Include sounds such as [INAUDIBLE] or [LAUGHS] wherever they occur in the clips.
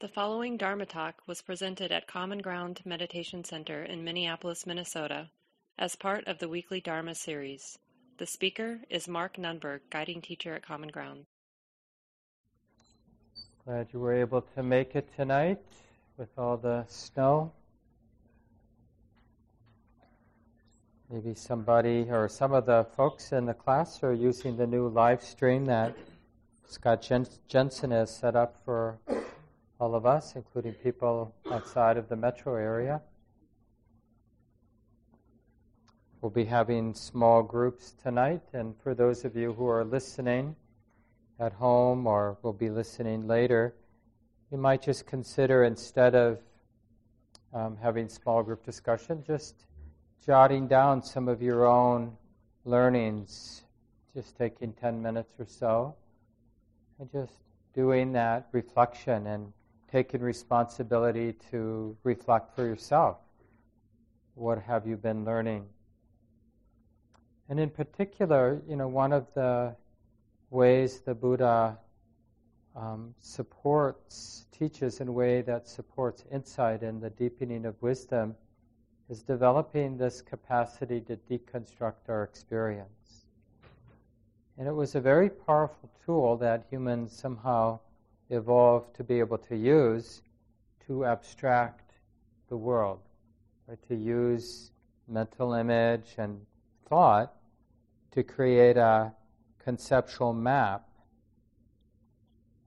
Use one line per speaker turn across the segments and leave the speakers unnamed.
The following Dharma talk was presented at Common Ground Meditation Center in Minneapolis, Minnesota, as part of the weekly Dharma series. The speaker is Mark Nunberg, guiding teacher at Common Ground.
Glad you were able to make it tonight with all the snow. Maybe somebody or some of the folks in the class are using the new live stream that Scott Jensen has set up for all of us, including people outside of the metro area. We'll be having small groups tonight, and for those of you who are listening at home or will be listening later, you might just consider instead of um, having small group discussion, just jotting down some of your own learnings, just taking 10 minutes or so, and just doing that reflection and taken responsibility to reflect for yourself. What have you been learning? And in particular, you know, one of the ways the Buddha um, supports, teaches in a way that supports insight and the deepening of wisdom is developing this capacity to deconstruct our experience. And it was a very powerful tool that humans somehow evolved to be able to use to abstract the world, right? to use mental image and thought to create a conceptual map.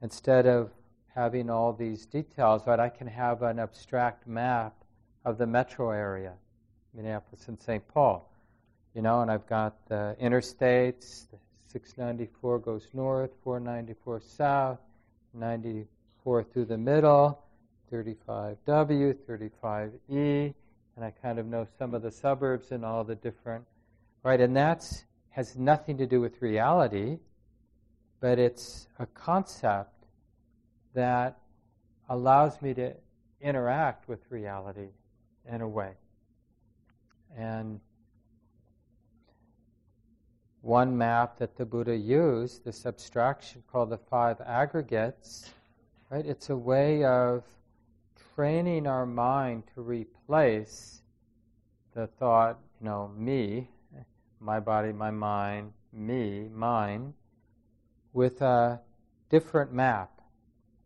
Instead of having all these details, right, I can have an abstract map of the metro area, Minneapolis and St. Paul. You know, and I've got the interstates, 694 goes north, 494 south, 94 through the middle, 35W, 35E, and I kind of know some of the suburbs and all the different, right? And that has nothing to do with reality, but it's a concept that allows me to interact with reality in a way. And one map that the Buddha used, this abstraction called the five aggregates, right? It's a way of training our mind to replace the thought, you know, me, my body, my mind, me, mine, with a different map.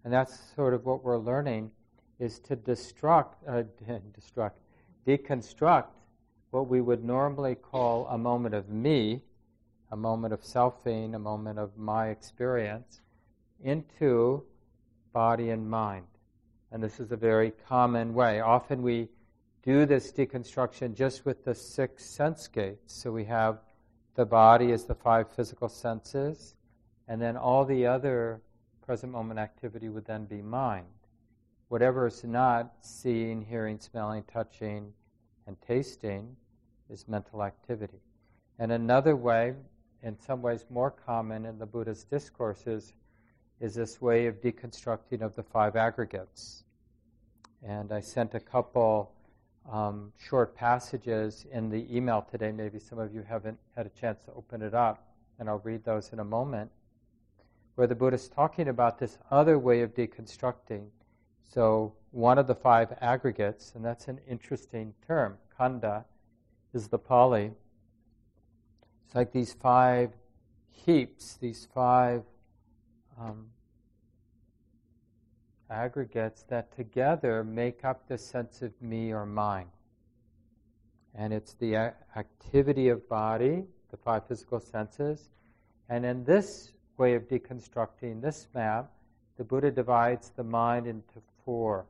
And that's sort of what we're learning is to destruct, uh, [LAUGHS] destruct, deconstruct what we would normally call a moment of me a moment of selfing, a moment of my experience, into body and mind. And this is a very common way. Often we do this deconstruction just with the six sense gates. So we have the body as the five physical senses, and then all the other present moment activity would then be mind. Whatever is not seeing, hearing, smelling, touching, and tasting is mental activity. And another way, in some ways more common in the Buddha's discourses is this way of deconstructing of the five aggregates. And I sent a couple um, short passages in the email today. Maybe some of you haven't had a chance to open it up, and I'll read those in a moment. Where the Buddha is talking about this other way of deconstructing. So, one of the five aggregates, and that's an interesting term, khandha, is the Pali it's like these five heaps, these five um, aggregates that together make up the sense of me or mine. And it's the activity of body, the five physical senses. And in this way of deconstructing this map, the Buddha divides the mind into four.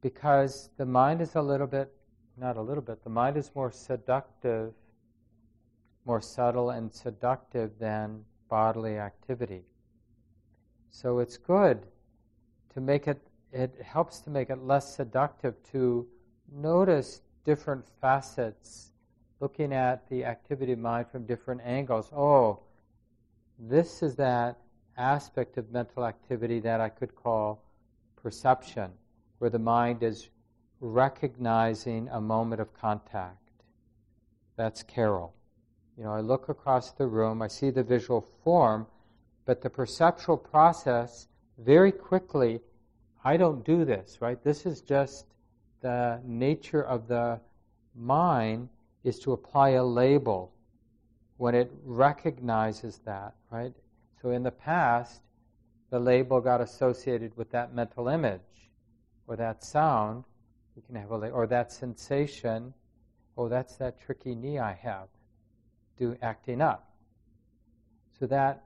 Because the mind is a little bit, not a little bit, the mind is more seductive more subtle and seductive than bodily activity. So it's good to make it, it helps to make it less seductive to notice different facets, looking at the activity of mind from different angles. Oh, this is that aspect of mental activity that I could call perception, where the mind is recognizing a moment of contact. That's Carol. You know, I look across the room, I see the visual form, but the perceptual process, very quickly, I don't do this, right? This is just the nature of the mind is to apply a label when it recognizes that, right? So in the past, the label got associated with that mental image or that sound. You can have a or that sensation. Oh, that's that tricky knee I have, do acting up. So that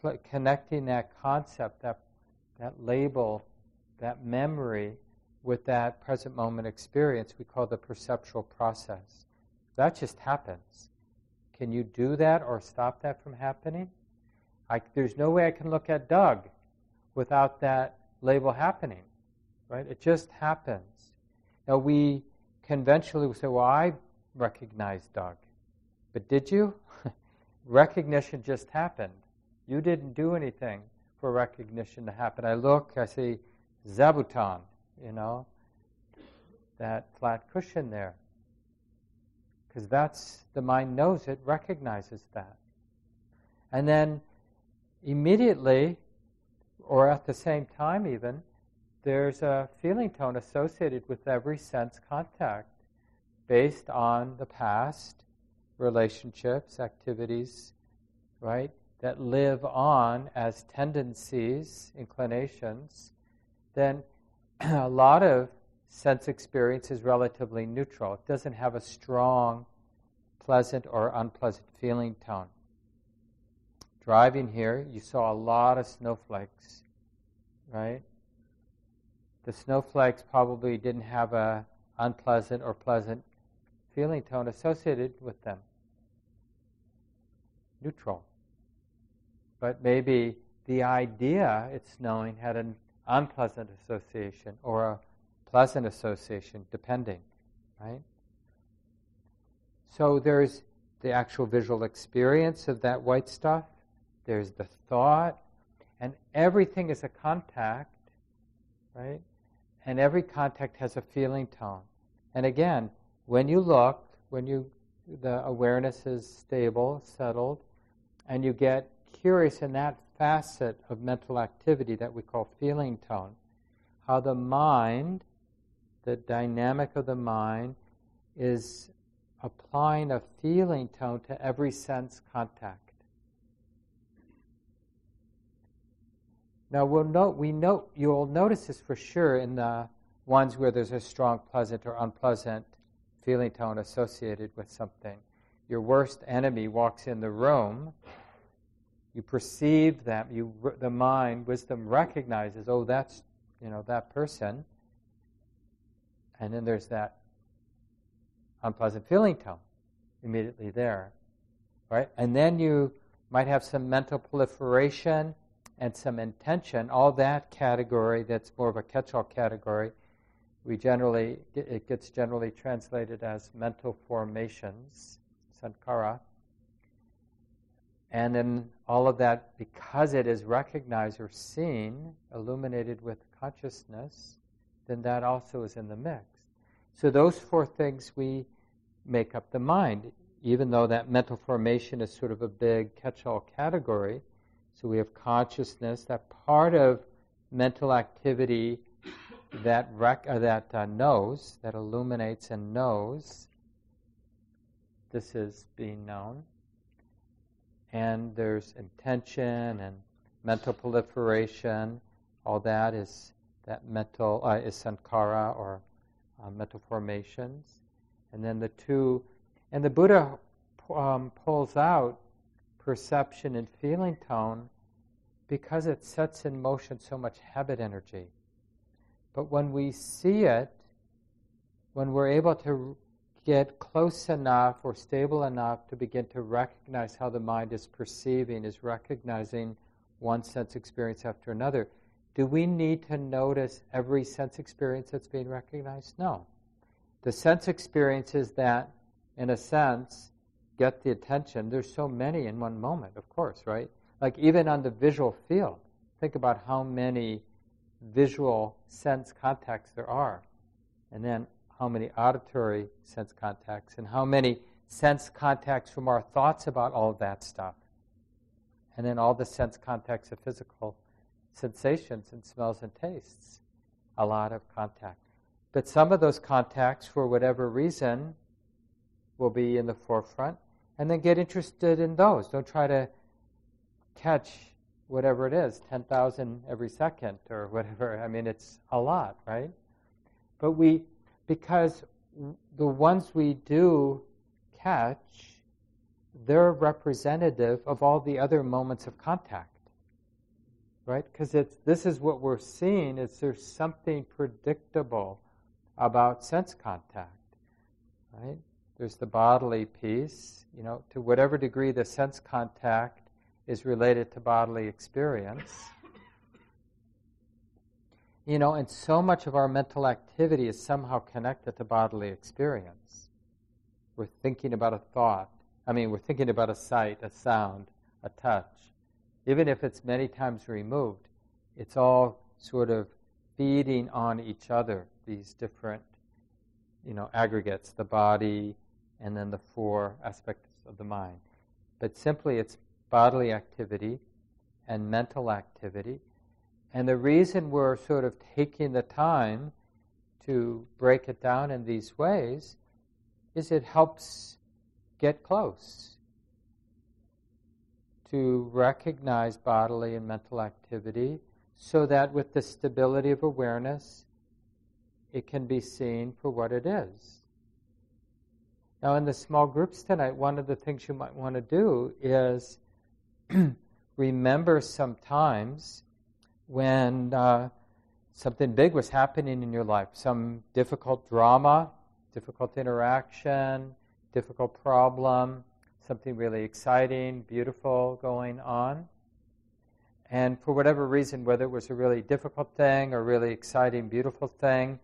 pl- connecting that concept, that that label, that memory with that present moment experience, we call the perceptual process. That just happens. Can you do that or stop that from happening? I, there's no way I can look at Doug without that label happening, right? It just happens. Now, we conventionally say, well, I recognize Doug. But did you? [LAUGHS] Recognition just happened. You didn't do anything for recognition to happen. I look, I see zabuton, you know, that flat cushion there. Because that's, the mind knows it, recognizes that. And then immediately, or at the same time even, there's a feeling tone associated with every sense contact based on the past relationships, activities, right? that live on as tendencies, inclinations, then [CLEARS THROAT] a lot of sense experience is relatively neutral. It doesn't have a strong, pleasant or unpleasant feeling tone. Driving here, you saw a lot of snowflakes, right? The snowflakes probably didn't have a unpleasant or pleasant feeling tone associated with them. Neutral but maybe the idea it's knowing had an unpleasant association or a pleasant association, depending, right? So there's the actual visual experience of that white stuff, there's the thought, and everything is a contact, right? And every contact has a feeling tone. And again, when you look, when you the awareness is stable, settled, and you get curious in that facet of mental activity that we call feeling tone, how the mind, the dynamic of the mind, is applying a feeling tone to every sense contact. Now we'll note, we note, you'll notice this for sure in the ones where there's a strong pleasant or unpleasant feeling tone associated with something. Your worst enemy walks in the room you perceive them, you, the mind, wisdom recognizes, oh, that's, you know, that person. And then there's that unpleasant feeling tone immediately there, right? And then you might have some mental proliferation and some intention. All that category, that's more of a catch-all category. We generally, it gets generally translated as mental formations, sankhara. And then all of that, because it is recognized or seen, illuminated with consciousness, then that also is in the mix. So those four things we make up the mind, even though that mental formation is sort of a big catch-all category. So we have consciousness, that part of mental activity that rec- uh, that uh, knows, that illuminates and knows. This is being known and there's intention and mental proliferation. All that is that mental uh, is sankhara or uh, mental formations, and then the two, and the Buddha um, pulls out perception and feeling tone because it sets in motion so much habit energy. But when we see it, when we're able to get close enough or stable enough to begin to recognize how the mind is perceiving, is recognizing one sense experience after another, do we need to notice every sense experience that's being recognized? No. The sense experiences that, in a sense, get the attention, there's so many in one moment, of course, right? Like even on the visual field, think about how many visual sense contacts there are. And then how many auditory sense contacts, and how many sense contacts from our thoughts about all of that stuff. And then all the sense contacts of physical sensations and smells and tastes. A lot of contact. But some of those contacts, for whatever reason, will be in the forefront. And then get interested in those. Don't try to catch whatever it is 10,000 every second or whatever. I mean, it's a lot, right? But we, because the ones we do catch, they're representative of all the other moments of contact right? Because it's this is what we're seeing is there's something predictable about sense contact right? There's the bodily piece you know to whatever degree the sense contact is related to bodily experience you know and so much of our mental activity is somehow connected to bodily experience we're thinking about a thought I mean, we're thinking about a sight, a sound, a touch. Even if it's many times removed, it's all sort of feeding on each other, these different, you know, aggregates, the body, and then the four aspects of the mind. But simply it's bodily activity and mental activity. And the reason we're sort of taking the time to break it down in these ways is it helps get close to recognize bodily and mental activity so that with the stability of awareness, it can be seen for what it is. Now, in the small groups tonight, one of the things you might want to do is [CLEARS THROAT] remember sometimes when uh, something big was happening in your life, some difficult drama, difficult interaction, difficult problem, something really exciting, beautiful going on. And for whatever reason, whether it was a really difficult thing or really exciting, beautiful thing,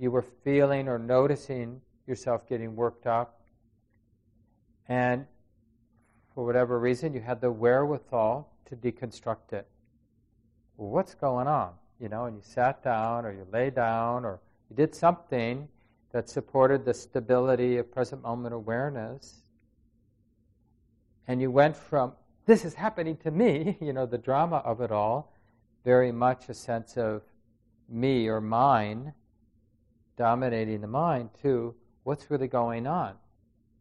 you were feeling or noticing yourself getting worked up. And for whatever reason, you had the wherewithal to deconstruct it. What's going on? You know, and you sat down or you lay down or you did something that supported the stability of present moment awareness. And you went from, this is happening to me, [LAUGHS] you know, the drama of it all, very much a sense of me or mine dominating the mind, to what's really going on,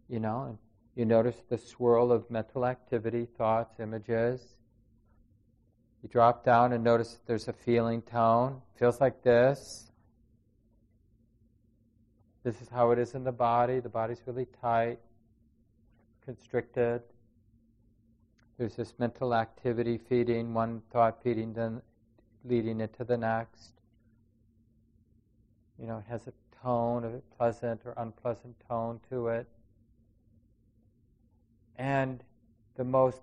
you know. And you notice the swirl of mental activity, thoughts, images. You drop down and notice there's a feeling tone. Feels like this. This is how it is in the body. The body's really tight, constricted. There's this mental activity feeding, one thought feeding, then leading into the next. You know, it has a tone, a pleasant or unpleasant tone to it. And the most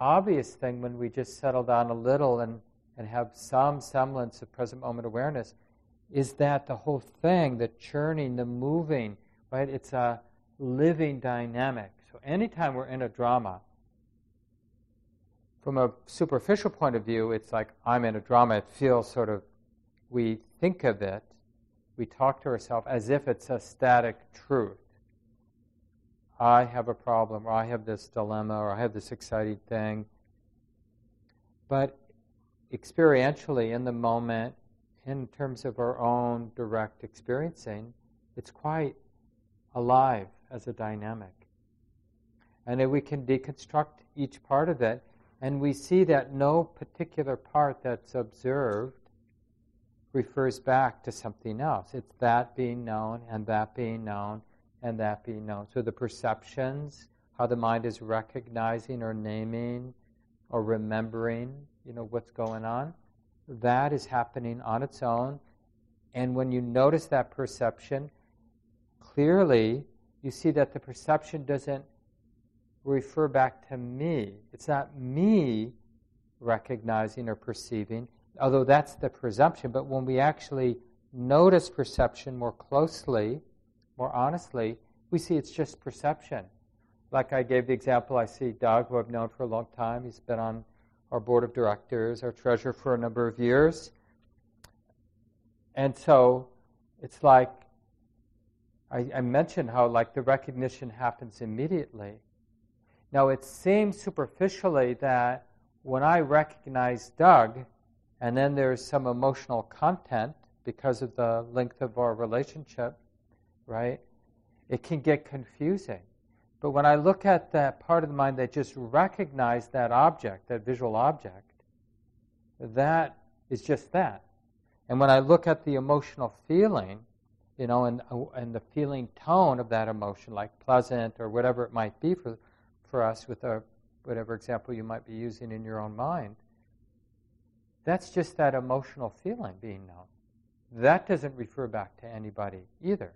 obvious thing when we just settle down a little and, and have some semblance of present moment awareness is that the whole thing, the churning, the moving, right? It's a living dynamic. So anytime we're in a drama, from a superficial point of view, it's like I'm in a drama. It feels sort of, we think of it, we talk to ourselves as if it's a static truth. I have a problem, or I have this dilemma, or I have this exciting thing. But experientially, in the moment, in terms of our own direct experiencing, it's quite alive as a dynamic. And we can deconstruct each part of it, and we see that no particular part that's observed refers back to something else. It's that being known, and that being known, and that being known. So the perceptions, how the mind is recognizing or naming or remembering, you know, what's going on that is happening on its own. And when you notice that perception, clearly you see that the perception doesn't refer back to me. It's not me recognizing or perceiving, although that's the presumption. But when we actually notice perception more closely, more honestly, we see it's just perception. Like I gave the example, I see Doug, who I've known for a long time. He's been on our board of directors, our treasurer for a number of years. And so it's like I, I, mentioned how like the recognition happens immediately. Now it seems superficially that when I recognize Doug, and then there's some emotional content because of the length of our relationship, right? It can get confusing. But when I look at that part of the mind that just recognizes that object, that visual object, that is just that. And when I look at the emotional feeling, you know, and, and the feeling tone of that emotion, like pleasant or whatever it might be for, for us with a, whatever example you might be using in your own mind, that's just that emotional feeling being known. That doesn't refer back to anybody either.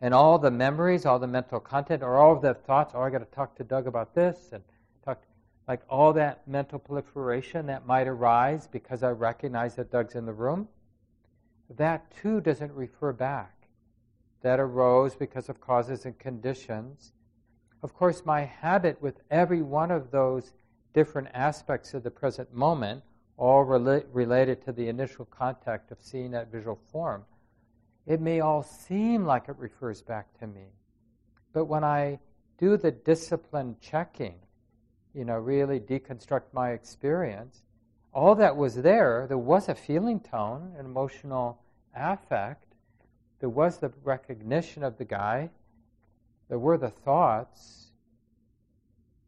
And all the memories, all the mental content, or all the thoughts, oh, I got to talk to Doug about this, and talk, like all that mental proliferation that might arise because I recognize that Doug's in the room, that too doesn't refer back. That arose because of causes and conditions. Of course, my habit with every one of those different aspects of the present moment, all rela- related to the initial contact of seeing that visual form, it may all seem like it refers back to me. But when I do the discipline checking, you know, really deconstruct my experience, all that was there, there was a feeling tone, an emotional affect, there was the recognition of the guy, there were the thoughts,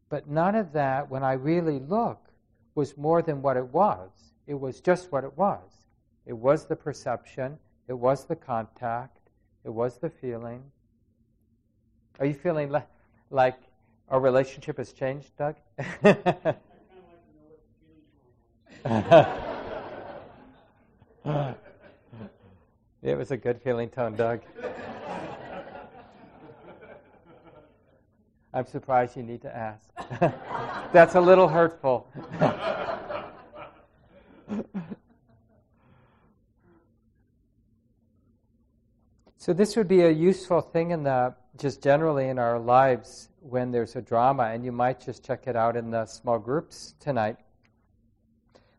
but none of that, when I really look, was more than what it was. It was just what it was. It was the perception, it was the contact. It was the feeling. Are you feeling le- like our relationship has changed, Doug? [LAUGHS] it was a good feeling tone, Doug. [LAUGHS] I'm surprised you need to ask. [LAUGHS] That's a little hurtful. So this would be a useful thing in the just generally in our lives when there's a drama, and you might just check it out in the small groups tonight.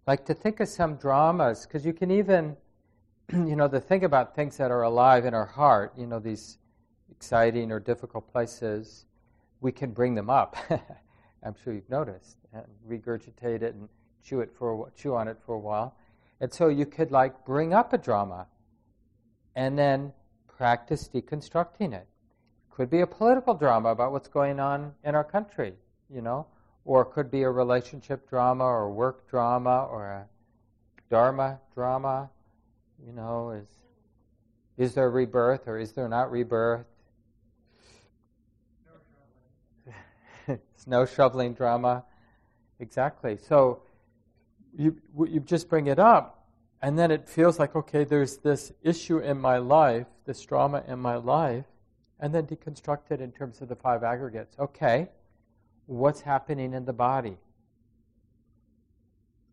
Like to think of some dramas, because you can even, [CLEARS THROAT] you know, to think about things that are alive in our heart, you know, these exciting or difficult places, we can bring them up. [LAUGHS] I'm sure you've noticed, and regurgitate it and chew it for chew on it for a while. And so you could like bring up a drama, and then practice deconstructing it. Could be a political drama about what's going on in our country, you know, or could be a relationship drama or work drama or a dharma drama, you know, is is there rebirth or is there not rebirth? [LAUGHS] Snow shoveling drama. Exactly. So you you just bring it up and then it feels like, okay, there's this issue in my life, this drama in my life, and then deconstruct it in terms of the five aggregates. Okay, what's happening in the body?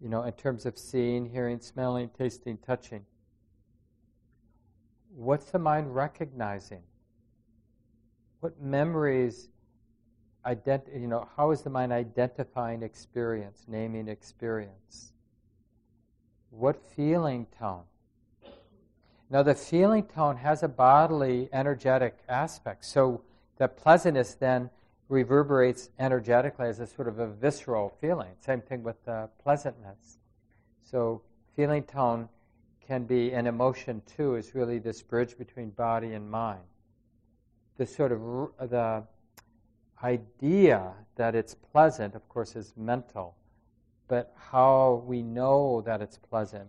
You know, in terms of seeing, hearing, smelling, tasting, touching. What's the mind recognizing? What memories ident- you know, how is the mind identifying experience, naming experience? What feeling tone? Now, the feeling tone has a bodily, energetic aspect. So the pleasantness then reverberates energetically as a sort of a visceral feeling. Same thing with the pleasantness. So, feeling tone can be an emotion too, is really this bridge between body and mind. The sort of the idea that it's pleasant, of course, is mental but how we know that it's pleasant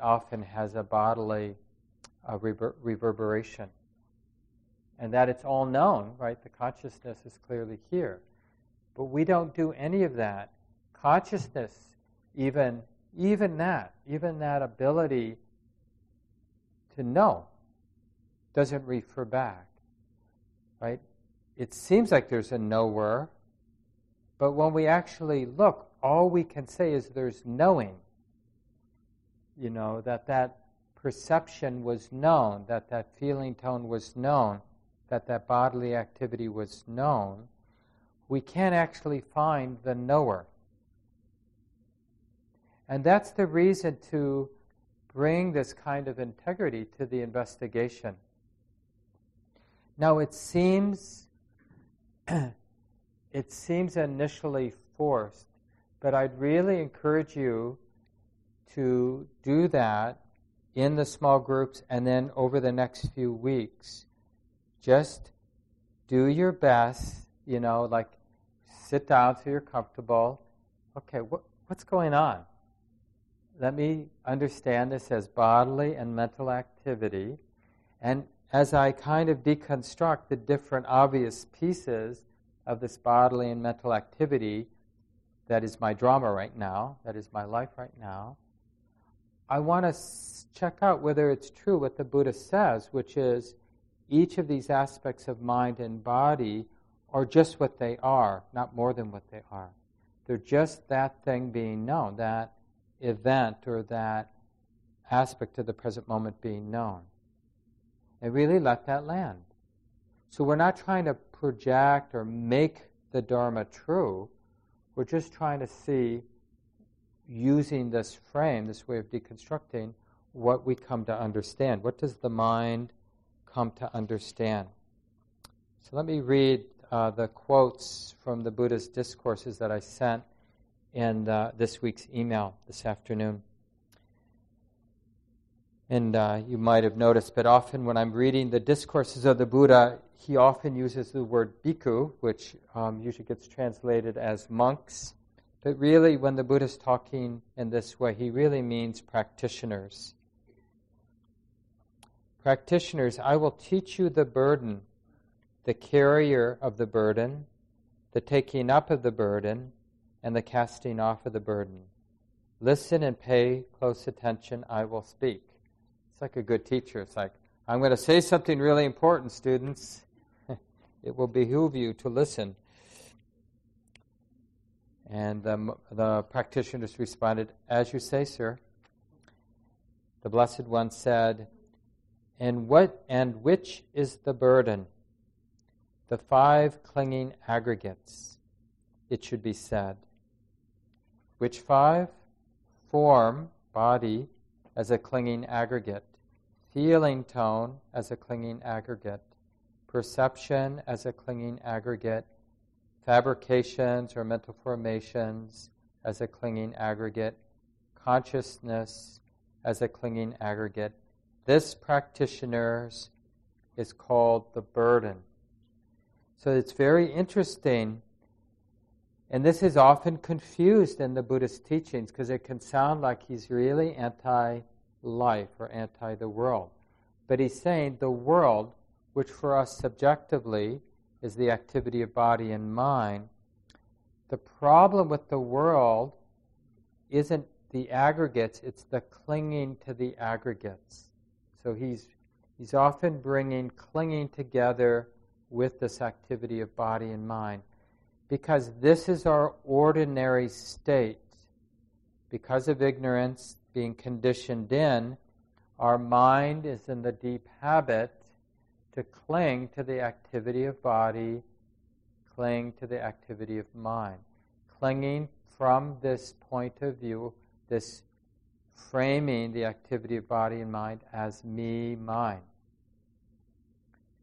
often has a bodily rever- reverberation. And that it's all known, right? The consciousness is clearly here. But we don't do any of that. Consciousness, even, even that, even that ability to know, doesn't refer back, right? It seems like there's a knower, but when we actually look, all we can say is there's knowing. You know, that that perception was known, that that feeling tone was known, that that bodily activity was known. We can't actually find the knower. And that's the reason to bring this kind of integrity to the investigation. Now it seems [CLEARS THROAT] it seems initially forced but I'd really encourage you to do that in the small groups and then over the next few weeks. Just do your best, you know, like sit down so you're comfortable. Okay, what, what's going on? Let me understand this as bodily and mental activity. And as I kind of deconstruct the different obvious pieces of this bodily and mental activity that is my drama right now, that is my life right now, I want to check out whether it's true what the Buddha says, which is each of these aspects of mind and body are just what they are, not more than what they are. They're just that thing being known, that event or that aspect of the present moment being known. And really let that land. So we're not trying to project or make the Dharma true. We're just trying to see, using this frame, this way of deconstructing, what we come to understand. What does the mind come to understand? So let me read uh, the quotes from the Buddha's discourses that I sent in uh, this week's email this afternoon. And uh, you might have noticed, but often when I'm reading the discourses of the Buddha, he often uses the word bhikkhu, which um, usually gets translated as monks. But really, when the Buddha is talking in this way, he really means practitioners. Practitioners, I will teach you the burden, the carrier of the burden, the taking up of the burden, and the casting off of the burden. Listen and pay close attention, I will speak. It's like a good teacher. It's like, I'm going to say something really important, students. [LAUGHS] it will behoove you to listen. And the, the practitioners responded, As you say, sir. The Blessed One said, and what and which is the burden? The five clinging aggregates, it should be said. Which five? Form, body, as a clinging aggregate, feeling tone as a clinging aggregate, perception as a clinging aggregate, fabrications or mental formations as a clinging aggregate, consciousness as a clinging aggregate, this practitioner's is called the burden. So it's very interesting, and this is often confused in the Buddhist teachings because it can sound like he's really anti life or anti the world. But he's saying the world, which for us subjectively is the activity of body and mind, the problem with the world isn't the aggregates, it's the clinging to the aggregates. So he's, he's often bringing clinging together with this activity of body and mind because this is our ordinary state. Because of ignorance being conditioned in, our mind is in the deep habit to cling to the activity of body, cling to the activity of mind. Clinging from this point of view, this framing the activity of body and mind as me, mine.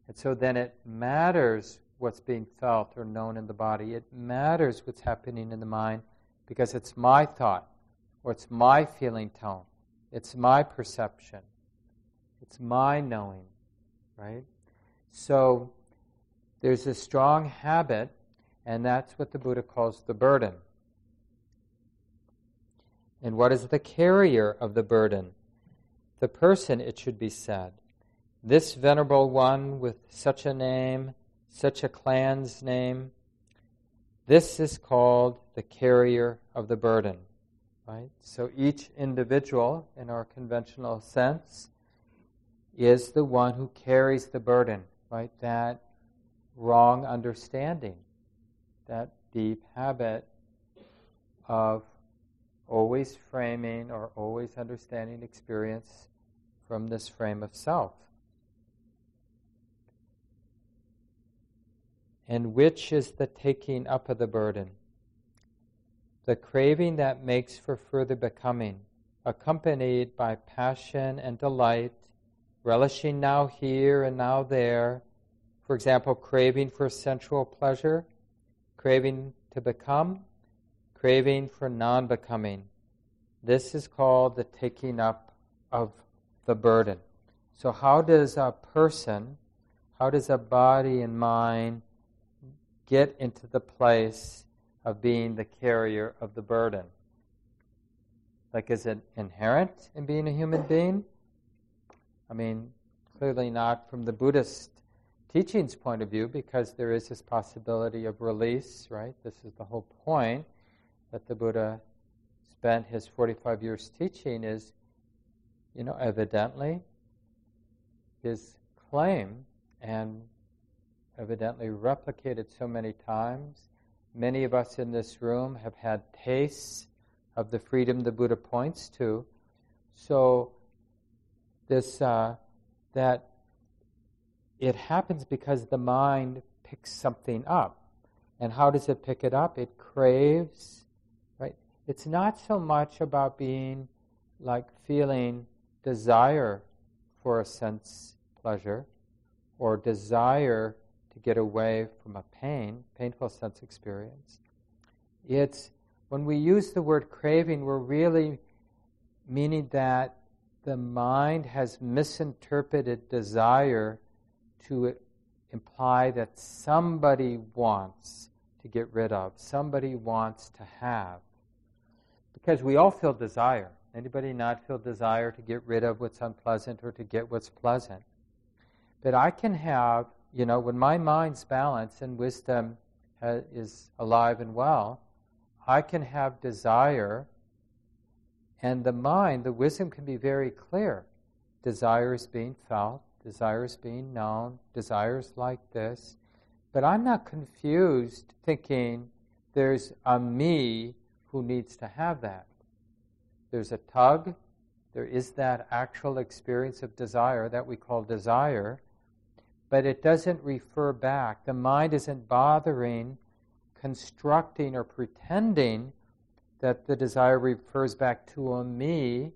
And so then it matters what's being felt or known in the body. It matters what's happening in the mind because it's my thought or it's my feeling tone. It's my perception. It's my knowing, right? So there's a strong habit, and that's what the Buddha calls the burden. And what is the carrier of the burden? The person, it should be said. This venerable one with such a name, such a clan's name, this is called the carrier of the burden. Right? So each individual, in our conventional sense, is the one who carries the burden, right? That wrong understanding, that deep habit of always framing or always understanding experience from this frame of self. And which is the taking up of the burden? The craving that makes for further becoming, accompanied by passion and delight, relishing now here and now there. For example, craving for sensual pleasure, craving to become, craving for non becoming, This is called the taking up of the burden. So, how does a person, how does a body and mind get into the place of being the carrier of the burden? Like, is it inherent in being a human being? I mean, clearly not from the Buddhist teachings point of view, because there is this possibility of release, right? This is the whole point that the Buddha spent his 45 years teaching is, you know, evidently his claim and evidently replicated so many times. Many of us in this room have had tastes of the freedom the Buddha points to. So, this uh, that it happens because the mind picks something up. And how does it pick it up? It craves, right? It's not so much about being like feeling desire for a sense pleasure or desire to get away from a pain, painful sense experience. It's when we use the word craving, we're really meaning that the mind has misinterpreted desire to imply that somebody wants to get rid of, somebody wants to have. Because we all feel desire. Anybody not feel desire to get rid of what's unpleasant or to get what's pleasant? But I can have, you know, when my mind's balanced and wisdom uh, is alive and well, I can have desire, and the mind, the wisdom can be very clear. Desire is being felt, desire is being known, desires like this. But I'm not confused thinking there's a me who needs to have that. There's a tug, there is that actual experience of desire that we call desire, but it doesn't refer back. The mind isn't bothering constructing or pretending that the desire refers back to a me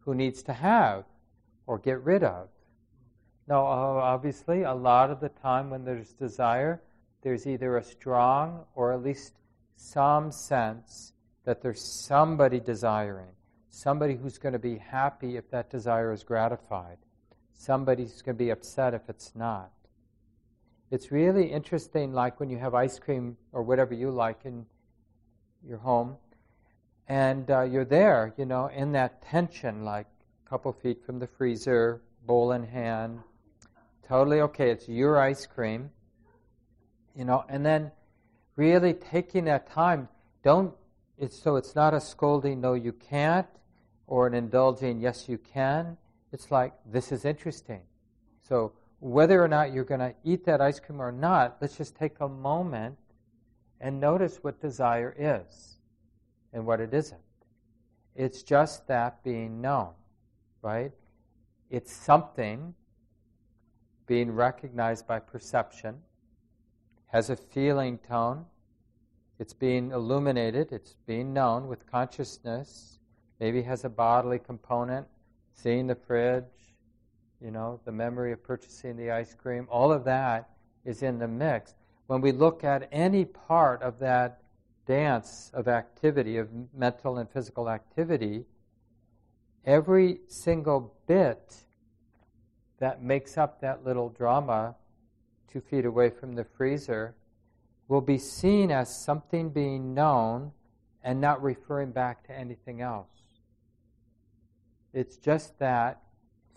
who needs to have or get rid of. Now, obviously, a lot of the time when there's desire, there's either a strong or at least some sense that there's somebody desiring, somebody who's going to be happy if that desire is gratified, somebody who's going to be upset if it's not. It's really interesting, like when you have ice cream or whatever you like in your home, and uh, you're there, you know, in that tension, like a couple feet from the freezer, bowl in hand, totally okay. It's your ice cream, you know, and then really taking that time. Don't it's so it's not a scolding, no, you can't, or an indulging, yes, you can. It's like this is interesting. So whether or not you're going to eat that ice cream or not, let's just take a moment and notice what desire is and what it isn't. It's just that being known, right? It's something being recognized by perception, has a feeling tone, it's being illuminated, it's being known with consciousness, maybe has a bodily component, seeing the fridge, you know, the memory of purchasing the ice cream, all of that is in the mix. When we look at any part of that dance of activity, of mental and physical activity, every single bit that makes up that little drama two feet away from the freezer will be seen as something being known and not referring back to anything else. It's just that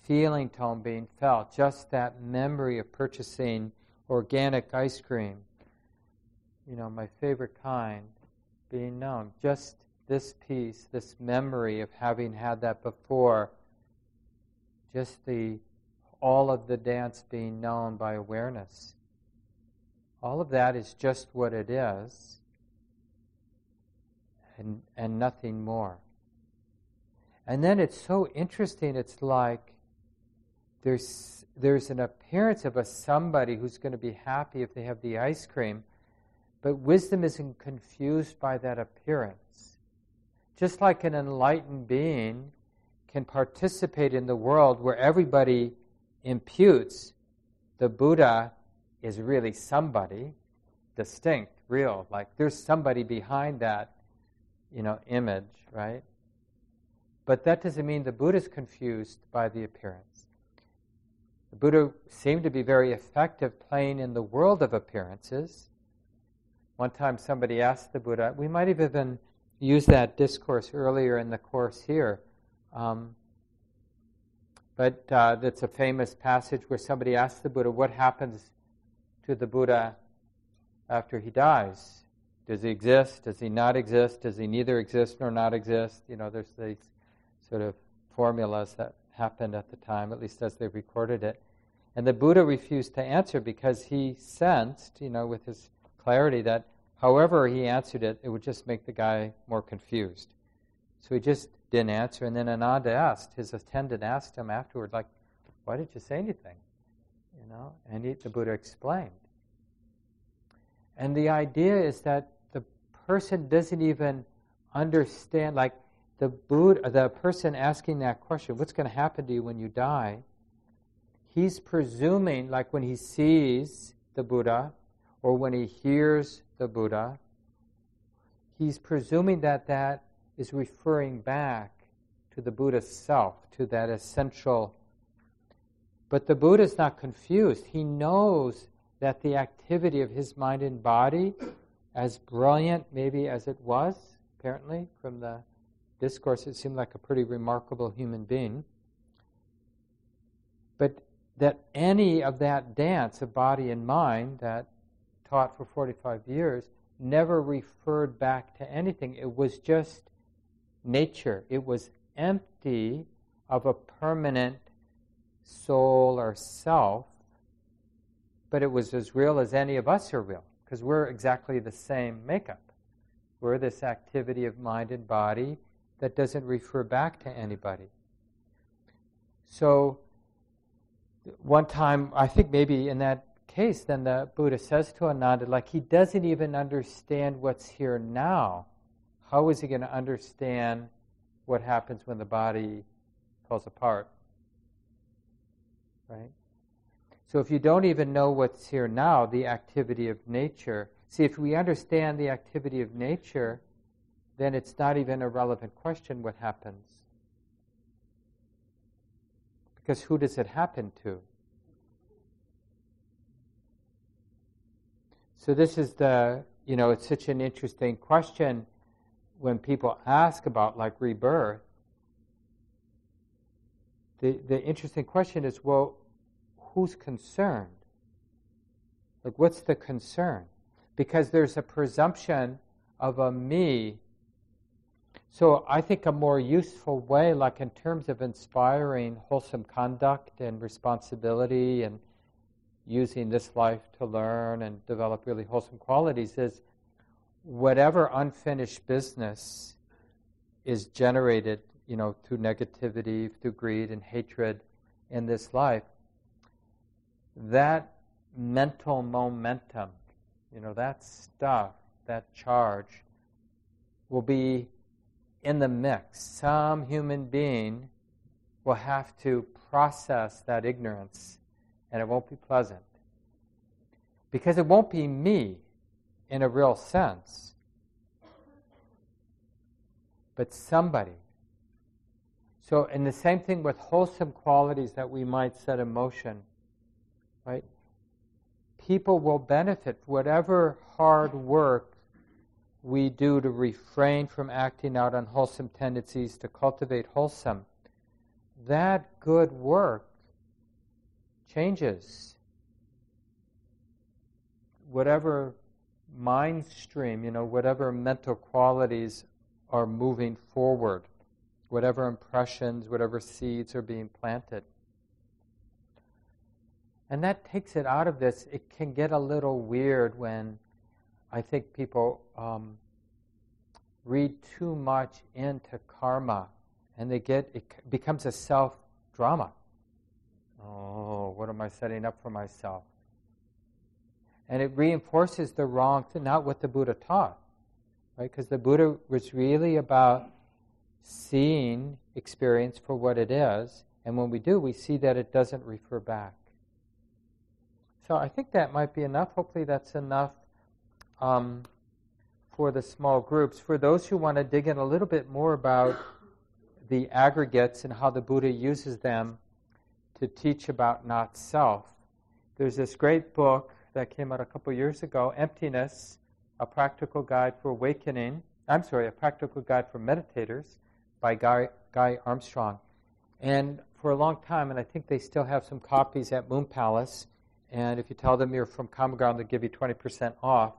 feeling tone being felt, just that memory of purchasing organic ice cream, you know, my favorite kind, being known. Just this piece, this memory of having had that before, just the all of the dance being known by awareness. All of that is just what it is and, and nothing more. And then it's so interesting, it's like there's, there's an appearance of a somebody who's going to be happy if they have the ice cream, but wisdom isn't confused by that appearance. Just like an enlightened being can participate in the world where everybody imputes the Buddha is really somebody distinct, real, like there's somebody behind that, you know, image, right? But that doesn't mean the Buddha is confused by the appearance. The Buddha seemed to be very effective playing in the world of appearances. One time somebody asked the Buddha, we might have even used that discourse earlier in the course here. Um, but uh, that's a famous passage where somebody asked the Buddha, What happens to the Buddha after he dies? Does he exist? Does he not exist? Does he neither exist nor not exist? You know, there's these sort of formulas that happened at the time, at least as they recorded it. And the Buddha refused to answer because he sensed, you know, with his clarity that however he answered it, it would just make the guy more confused. So he just didn't answer. And then Ananda asked, his attendant asked him afterward, like, why did you say anything? You know, and he, the Buddha explained. And the idea is that the person doesn't even understand, like the Buddha, the person asking that question, what's going to happen to you when you die? He's presuming, like when he sees the Buddha or when he hears the Buddha, he's presuming that that is referring back to the Buddha's self, to that essential. But the Buddha is not confused. He knows that the activity of his mind and body, as brilliant maybe as it was, apparently, from the discourse, it seemed like a pretty remarkable human being. But that any of that dance of body and mind that taught for 45 years never referred back to anything. It was just nature. It was empty of a permanent soul or self, but it was as real as any of us are real, because we're exactly the same makeup. We're this activity of mind and body that doesn't refer back to anybody. So, one time, I think maybe in that case, then the Buddha says to Ananda, like, he doesn't even understand what's here now how is he going to understand what happens when the body falls apart? Right? So if you don't even know what's here now, the activity of nature, see, if we understand the activity of nature, then it's not even a relevant question what happens. Because who does it happen to? So this is the, you know, it's such an interesting question when people ask about like rebirth, the, the interesting question is well, who's concerned? Like, what's the concern? Because there's a presumption of a me. So, I think a more useful way, like in terms of inspiring wholesome conduct and responsibility and using this life to learn and develop really wholesome qualities, is whatever unfinished business is generated, you know, through negativity, through greed and hatred in this life, that mental momentum, you know, that stuff, that charge, will be in the mix. Some human being will have to process that ignorance, and it won't be pleasant. Because it won't be me in a real sense, but somebody. So, and the same thing with wholesome qualities that we might set in motion, right? People will benefit whatever hard work we do to refrain from acting out on wholesome tendencies to cultivate wholesome. That good work changes whatever mind stream, you know, whatever mental qualities are moving forward, whatever impressions, whatever seeds are being planted. And that takes it out of this. It can get a little weird when I think people um, read too much into karma and they get, it becomes a self drama. Oh, what am I setting up for myself? And it reinforces the wrong not what the Buddha taught. Right? Because the Buddha was really about seeing experience for what it is. And when we do, we see that it doesn't refer back. So I think that might be enough. Hopefully, that's enough um, for the small groups. For those who want to dig in a little bit more about the aggregates and how the Buddha uses them to teach about not self. There's this great book that came out a couple years ago, Emptiness, a practical guide for awakening. I'm sorry, a practical guide for meditators by Guy, Guy Armstrong. And for a long time, and I think they still have some copies at Moon Palace. And if you tell them you're from Common Ground, they'll give you 20% off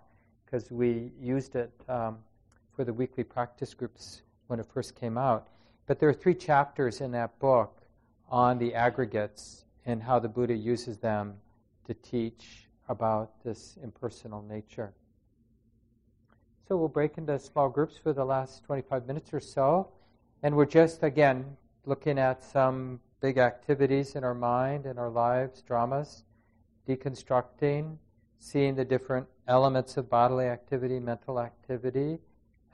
because we used it um, for the weekly practice groups when it first came out. But there are three chapters in that book on the aggregates and how the Buddha uses them to teach about this impersonal nature. So we'll break into small groups for the last 25 minutes or so. And we're just, again, looking at some big activities in our mind, in our lives, dramas, deconstructing, seeing the different elements of bodily activity, mental activity,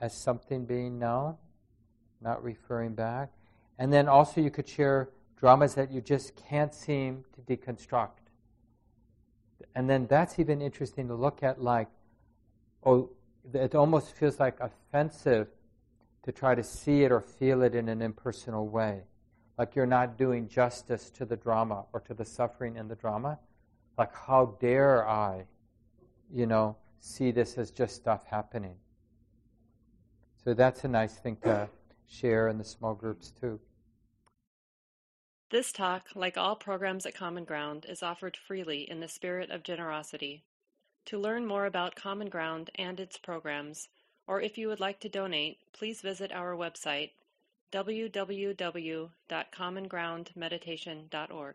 as something being known, not referring back. And then also, you could share dramas that you just can't seem to deconstruct. And then that's even interesting to look at, like, oh, it almost feels like offensive to try to see it or feel it in an impersonal way. Like you're not doing justice to the drama or to the suffering in the drama. Like, how dare I, you know, see this as just stuff happening? So that's a nice thing to share in the small groups too.
This talk, like all programs at Common Ground, is offered freely in the spirit of generosity. To learn more about Common Ground and its programs, or if you would like to donate, please visit our website www.commongroundmeditation.org.